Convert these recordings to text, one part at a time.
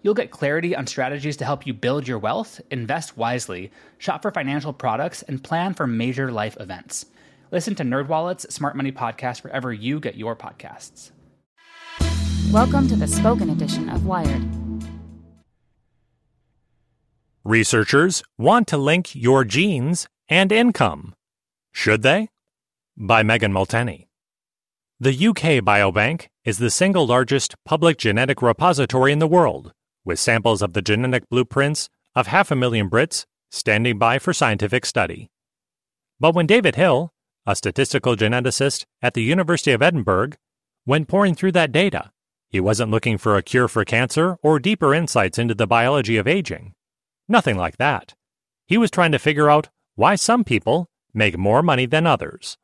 You'll get clarity on strategies to help you build your wealth, invest wisely, shop for financial products, and plan for major life events. Listen to NerdWallet's Smart Money Podcast wherever you get your podcasts. Welcome to the spoken edition of Wired. Researchers want to link your genes and income. Should they? By Megan Molteni. The UK Biobank is the single largest public genetic repository in the world, with samples of the genetic blueprints of half a million Brits standing by for scientific study. But when David Hill, a statistical geneticist at the University of Edinburgh, went poring through that data, he wasn't looking for a cure for cancer or deeper insights into the biology of aging. Nothing like that. He was trying to figure out why some people make more money than others.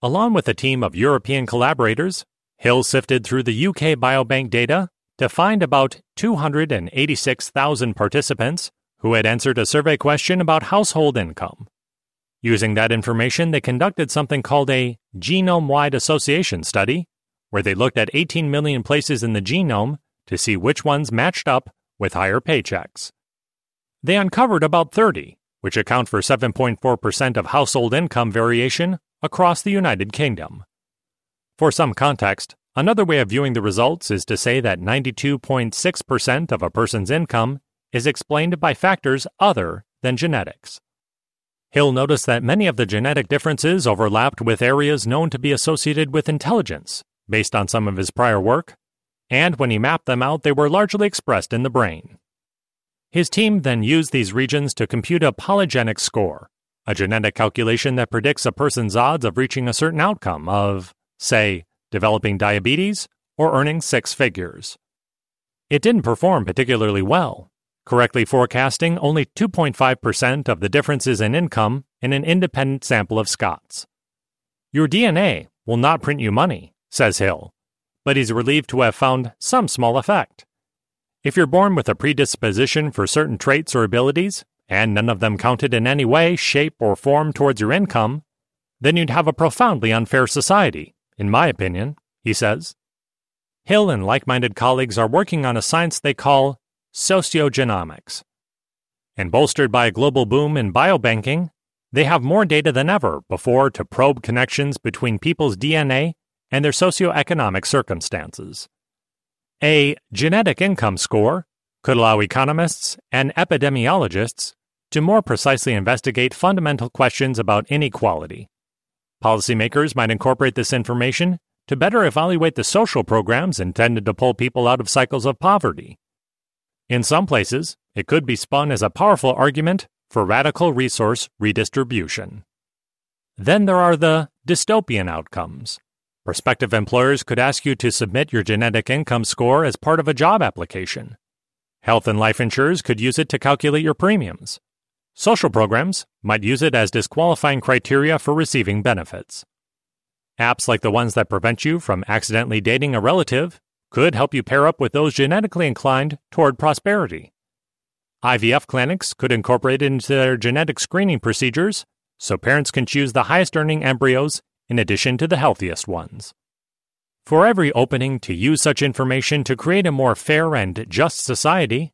Along with a team of European collaborators, Hill sifted through the UK Biobank data to find about 286,000 participants who had answered a survey question about household income. Using that information, they conducted something called a genome wide association study where they looked at 18 million places in the genome to see which ones matched up with higher paychecks. They uncovered about 30, which account for 7.4% of household income variation across the United Kingdom. For some context, another way of viewing the results is to say that 92.6% of a person's income is explained by factors other than genetics. Hill noticed that many of the genetic differences overlapped with areas known to be associated with intelligence, based on some of his prior work, and when he mapped them out, they were largely expressed in the brain. His team then used these regions to compute a polygenic score, a genetic calculation that predicts a person's odds of reaching a certain outcome of, say, developing diabetes or earning six figures. It didn't perform particularly well, correctly forecasting only 2.5% of the differences in income in an independent sample of Scots. Your DNA will not print you money, says Hill, but he's relieved to have found some small effect. If you're born with a predisposition for certain traits or abilities, and none of them counted in any way, shape, or form towards your income, then you'd have a profoundly unfair society, in my opinion, he says. Hill and like minded colleagues are working on a science they call sociogenomics. And bolstered by a global boom in biobanking, they have more data than ever before to probe connections between people's DNA and their socioeconomic circumstances. A genetic income score could allow economists and epidemiologists to more precisely investigate fundamental questions about inequality. Policymakers might incorporate this information to better evaluate the social programs intended to pull people out of cycles of poverty. In some places, it could be spun as a powerful argument for radical resource redistribution. Then there are the dystopian outcomes. Prospective employers could ask you to submit your genetic income score as part of a job application. Health and life insurers could use it to calculate your premiums. Social programs might use it as disqualifying criteria for receiving benefits. Apps like the ones that prevent you from accidentally dating a relative could help you pair up with those genetically inclined toward prosperity. IVF clinics could incorporate it into their genetic screening procedures so parents can choose the highest earning embryos in addition to the healthiest ones. For every opening to use such information to create a more fair and just society,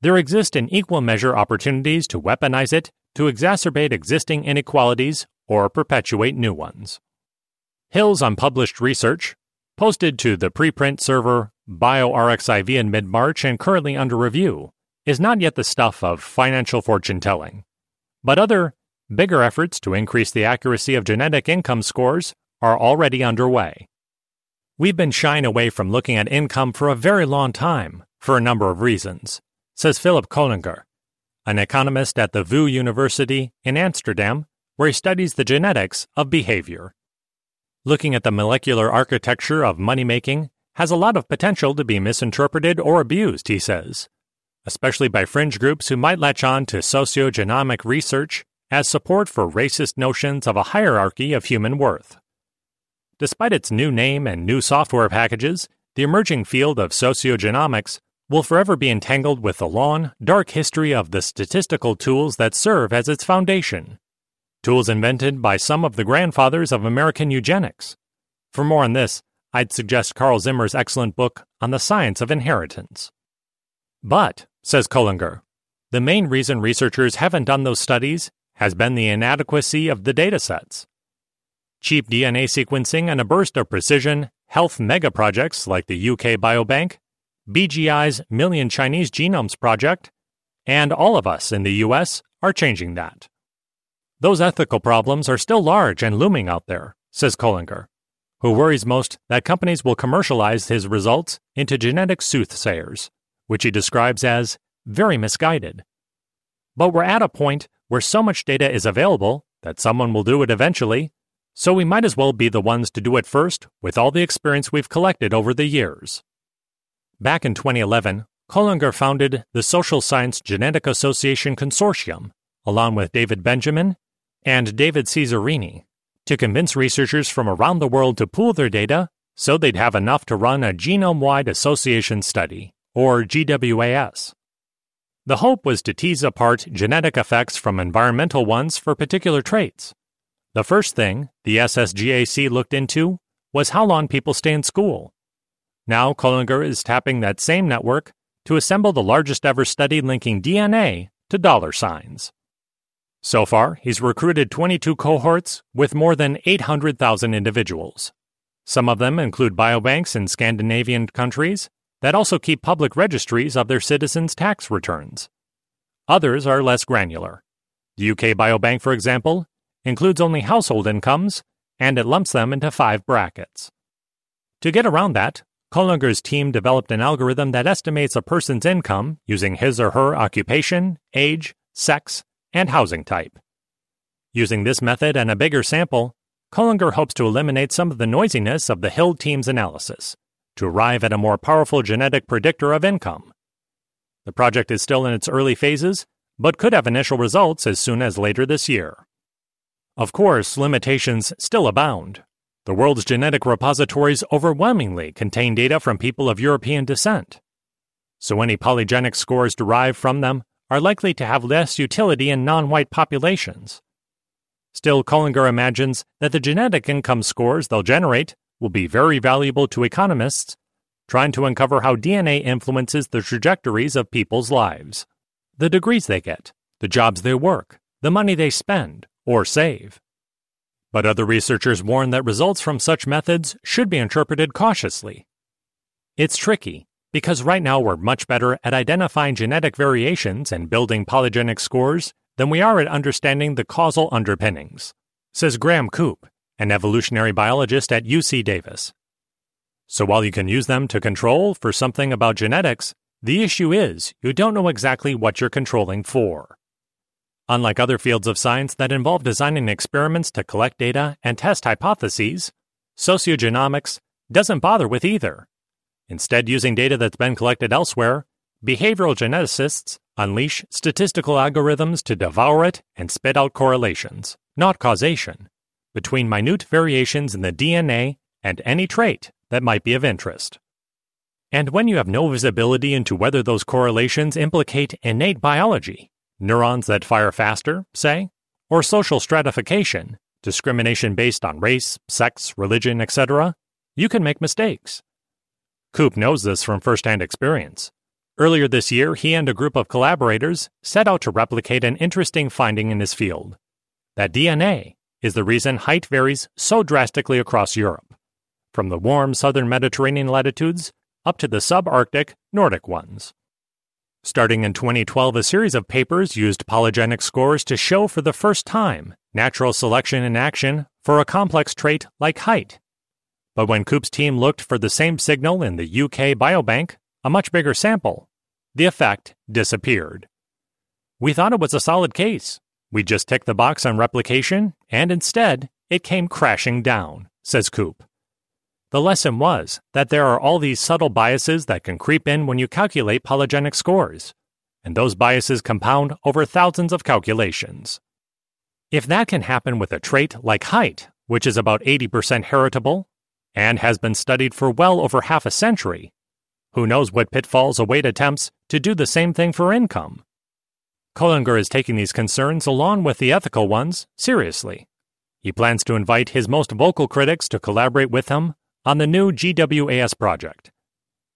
there exist in equal measure opportunities to weaponize it to exacerbate existing inequalities or perpetuate new ones. Hill's unpublished research, posted to the preprint server BioRxiv in mid March and currently under review, is not yet the stuff of financial fortune telling. But other, bigger efforts to increase the accuracy of genetic income scores are already underway. We've been shying away from looking at income for a very long time for a number of reasons, says Philipp Koellinger, an economist at the VU University in Amsterdam, where he studies the genetics of behavior. Looking at the molecular architecture of money making has a lot of potential to be misinterpreted or abused, he says, especially by fringe groups who might latch on to sociogenomic research as support for racist notions of a hierarchy of human worth. Despite its new name and new software packages, the emerging field of sociogenomics will forever be entangled with the long, dark history of the statistical tools that serve as its foundation. Tools invented by some of the grandfathers of American eugenics. For more on this, I'd suggest Carl Zimmer's excellent book on the science of inheritance. But, says Koellinger, the main reason researchers haven't done those studies has been the inadequacy of the datasets. Cheap DNA sequencing and a burst of precision health mega projects like the UK Biobank, BGI's Million Chinese Genomes Project, and all of us in the US are changing that. Those ethical problems are still large and looming out there, says Koellinger, who worries most that companies will commercialize his results into genetic soothsayers, which he describes as very misguided. But we're at a point where so much data is available that someone will do it eventually, so we might as well be the ones to do it first with all the experience we've collected over the years. Back in 2011, Koellinger founded the Social Science Genetic Association Consortium, along with David Benjamin and David Cesarini, to convince researchers from around the world to pool their data so they'd have enough to run a genome wide association study, or GWAS. The hope was to tease apart genetic effects from environmental ones for particular traits. The first thing the SSGAC looked into was how long people stay in school. Now Koellinger is tapping that same network to assemble the largest ever study linking DNA to dollar signs. So far, he's recruited 22 cohorts with more than 800,000 individuals. Some of them include biobanks in Scandinavian countries that also keep public registries of their citizens' tax returns. Others are less granular. The UK Biobank, for example, includes only household incomes and it lumps them into five brackets. To get around that, Koellinger's team developed an algorithm that estimates a person's income using his or her occupation, age, sex, and housing type. Using this method and a bigger sample, Koellinger hopes to eliminate some of the noisiness of the Hill team's analysis to arrive at a more powerful genetic predictor of income. The project is still in its early phases, but could have initial results as soon as later this year. Of course, limitations still abound. The world's genetic repositories overwhelmingly contain data from people of European descent. So any polygenic scores derived from them are likely to have less utility in non white populations. Still, Koellinger imagines that the genetic income scores they'll generate will be very valuable to economists trying to uncover how DNA influences the trajectories of people's lives. The degrees they get, the jobs they work, the money they spend or save. But other researchers warn that results from such methods should be interpreted cautiously. It's tricky because right now we're much better at identifying genetic variations and building polygenic scores than we are at understanding the causal underpinnings, says Graham Coop, an evolutionary biologist at UC Davis. So while you can use them to control for something about genetics, the issue is you don't know exactly what you're controlling for. Unlike other fields of science that involve designing experiments to collect data and test hypotheses, sociogenomics doesn't bother with either. Instead, using data that's been collected elsewhere, behavioral geneticists unleash statistical algorithms to devour it and spit out correlations, not causation between minute variations in the DNA and any trait that might be of interest. And when you have no visibility into whether those correlations implicate innate biology, neurons that fire faster, say, or social stratification, discrimination based on race, sex, religion, etc., you can make mistakes. Coop knows this from firsthand experience. Earlier this year, he and a group of collaborators set out to replicate an interesting finding in his field that DNA is the reason height varies so drastically across Europe, from the warm southern Mediterranean latitudes up to the subarctic Nordic ones. Starting in 2012, a series of papers used polygenic scores to show for the first time natural selection in action for a complex trait like height. But when Coop's team looked for the same signal in the UK Biobank, a much bigger sample, the effect disappeared. We thought it was a solid case. We just ticked the box on replication, and instead, it came crashing down, says Coop. The lesson was that there are all these subtle biases that can creep in when you calculate polygenic scores, and those biases compound over thousands of calculations. If that can happen with a trait like height, which is about 80% heritable and has been studied for well over half a century, who knows what pitfalls await attempts to do the same thing for income? Koellinger is taking these concerns, along with the ethical ones, seriously. He plans to invite his most vocal critics to collaborate with him on the new GWAS project,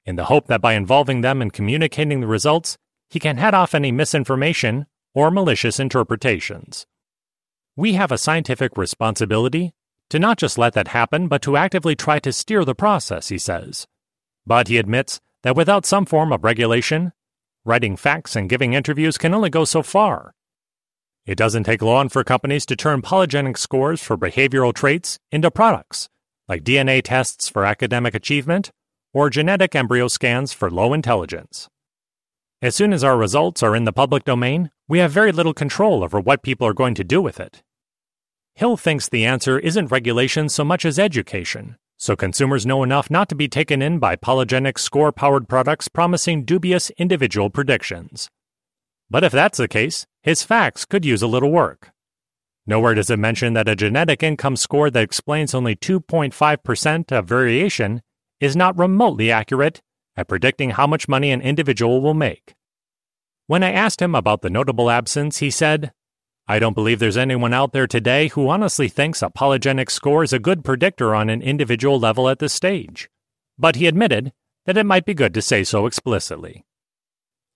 in the hope that by involving them in communicating the results, he can head off any misinformation or malicious interpretations. We have a scientific responsibility to not just let that happen, but to actively try to steer the process, he says. But he admits that without some form of regulation, writing facts and giving interviews can only go so far. It doesn't take long for companies to turn polygenic scores for behavioral traits into products, like DNA tests for academic achievement or genetic embryo scans for low intelligence. As soon as our results are in the public domain, we have very little control over what people are going to do with it. Hill thinks the answer isn't regulation so much as education, so consumers know enough not to be taken in by polygenic score powered products promising dubious individual predictions. But if that's the case, his facts could use a little work. Nowhere does it mention that a genetic income score that explains only 2.5% of variation is not remotely accurate at predicting how much money an individual will make. When I asked him about the notable absence, he said, I don't believe there's anyone out there today who honestly thinks a polygenic score is a good predictor on an individual level at this stage. But he admitted that it might be good to say so explicitly.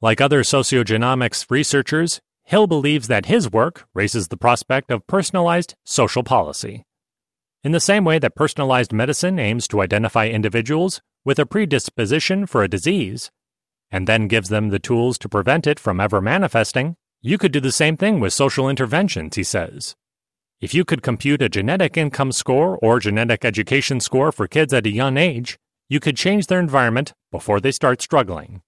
Like other sociogenomics researchers, Hill believes that his work raises the prospect of personalized social policy. In the same way that personalized medicine aims to identify individuals with a predisposition for a disease, and then gives them the tools to prevent it from ever manifesting, you could do the same thing with social interventions, he says. If you could compute a genetic income score or genetic education score for kids at a young age, you could change their environment before they start struggling.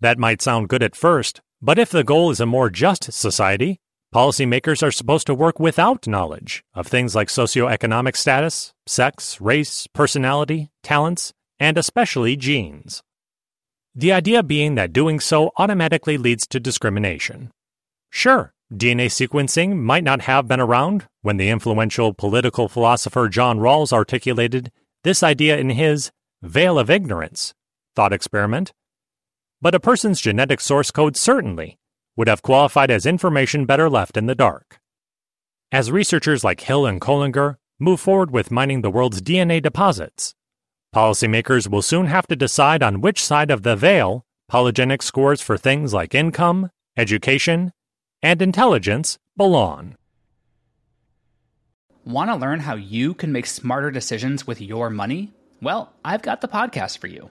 That might sound good at first, but if the goal is a more just society, policymakers are supposed to work without knowledge of things like socioeconomic status, sex, race, personality, talents, and especially genes. The idea being that doing so automatically leads to discrimination. Sure, DNA sequencing might not have been around when the influential political philosopher John Rawls articulated this idea in his Veil of Ignorance thought experiment. But a person's genetic source code certainly would have qualified as information better left in the dark. As researchers like Hill and Koellinger move forward with mining the world's DNA deposits, policymakers will soon have to decide on which side of the veil polygenic scores for things like income, education, and intelligence belong. Want to learn how you can make smarter decisions with your money? Well, I've got the podcast for you.